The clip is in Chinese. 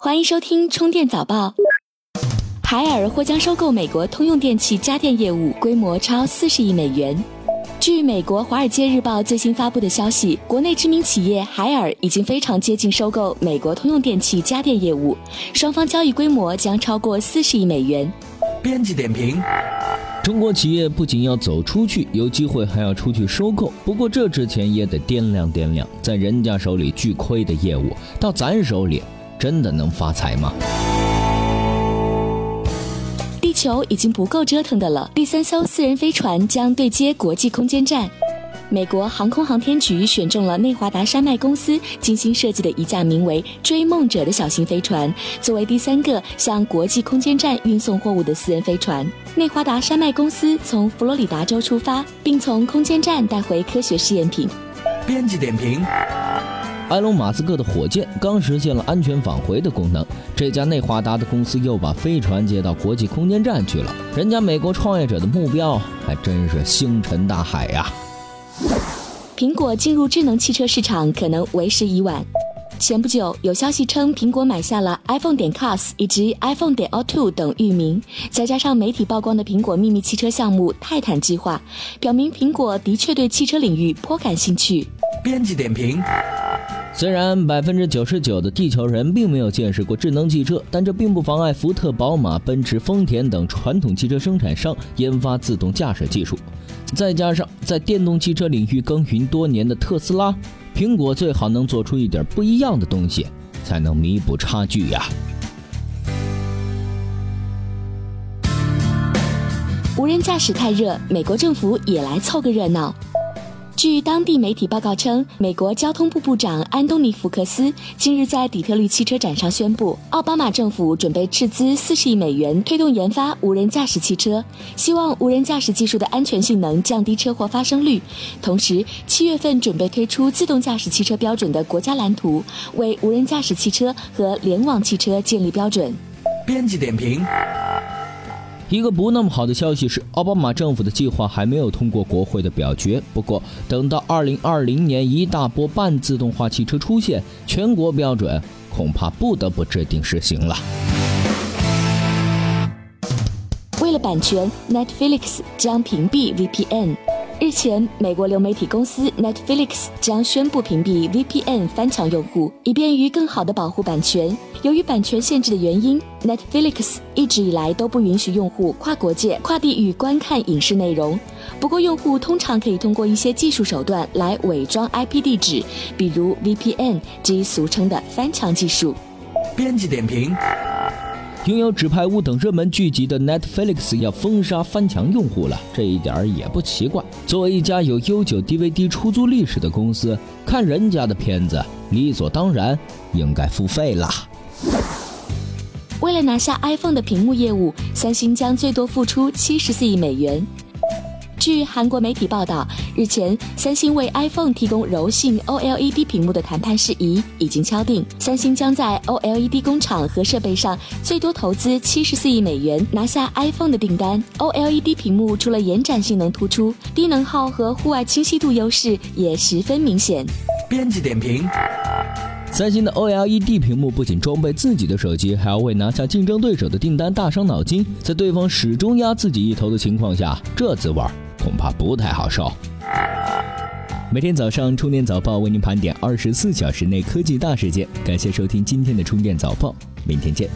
欢迎收听充电早报。海尔或将收购美国通用电气家电业务，规模超四十亿美元。据美国《华尔街日报》最新发布的消息，国内知名企业海尔已经非常接近收购美国通用电气家电业务，双方交易规模将超过四十亿美元。编辑点评：中国企业不仅要走出去，有机会还要出去收购。不过这之前也得掂量掂量，在人家手里巨亏的业务，到咱手里。真的能发财吗？地球已经不够折腾的了，第三艘私人飞船将对接国际空间站。美国航空航天局选中了内华达山脉公司精心设计的一架名为“追梦者”的小型飞船，作为第三个向国际空间站运送货物的私人飞船。内华达山脉公司从佛罗里达州出发，并从空间站带回科学试验品。编辑点评。埃隆·马斯克的火箭刚实现了安全返回的功能，这家内华达的公司又把飞船接到国际空间站去了。人家美国创业者的目标还真是星辰大海呀！苹果进入智能汽车市场可能为时已晚。前不久，有消息称苹果买下了 iPhone 点 cars 以及 iPhone 点 auto 等域名，再加上媒体曝光的苹果秘密汽车项目泰坦计划，表明苹果的确对汽车领域颇感兴趣。编辑点评。虽然百分之九十九的地球人并没有见识过智能汽车，但这并不妨碍福特、宝马、奔驰、丰田等传统汽车生产商研发自动驾驶技术。再加上在电动汽车领域耕耘多年的特斯拉，苹果最好能做出一点不一样的东西，才能弥补差距呀。无人驾驶太热，美国政府也来凑个热闹。据当地媒体报告称，美国交通部部长安东尼·福克斯近日在底特律汽车展上宣布，奥巴马政府准备斥资四十亿美元推动研发无人驾驶汽车，希望无人驾驶技术的安全性能降低车祸发生率。同时，七月份准备推出自动驾驶汽车标准的国家蓝图，为无人驾驶汽车和联网汽车建立标准。编辑点评。一个不那么好的消息是，奥巴马政府的计划还没有通过国会的表决。不过，等到二零二零年一大波半自动化汽车出现，全国标准恐怕不得不制定实行了。为了版权，Netflix 将屏蔽 VPN。日前，美国流媒体公司 Netflix 将宣布屏蔽 VPN 翻墙用户，以便于更好地保护版权。由于版权限制的原因，Netflix 一直以来都不允许用户跨国界、跨地域观看影视内容。不过，用户通常可以通过一些技术手段来伪装 IP 地址，比如 VPN 即俗称的翻墙技术。编辑点评。拥有《纸牌屋》等热门剧集的 Netflix 要封杀翻墙用户了，这一点儿也不奇怪。作为一家有悠久 DVD 出租历史的公司，看人家的片子，理所当然应该付费啦。为了拿下 iPhone 的屏幕业务，三星将最多付出七十四亿美元。据韩国媒体报道，日前三星为 iPhone 提供柔性 OLED 屏幕的谈判事宜已经敲定，三星将在 OLED 工厂和设备上最多投资七十四亿美元，拿下 iPhone 的订单。OLED 屏幕除了延展性能突出，低能耗和户外清晰度优势也十分明显。编辑点评。三星的 OLED 屏幕不仅装备自己的手机，还要为拿下竞争对手的订单大伤脑筋。在对方始终压自己一头的情况下，这滋味恐怕不太好受。每天早上充电早报为您盘点二十四小时内科技大事件，感谢收听今天的充电早报，明天见。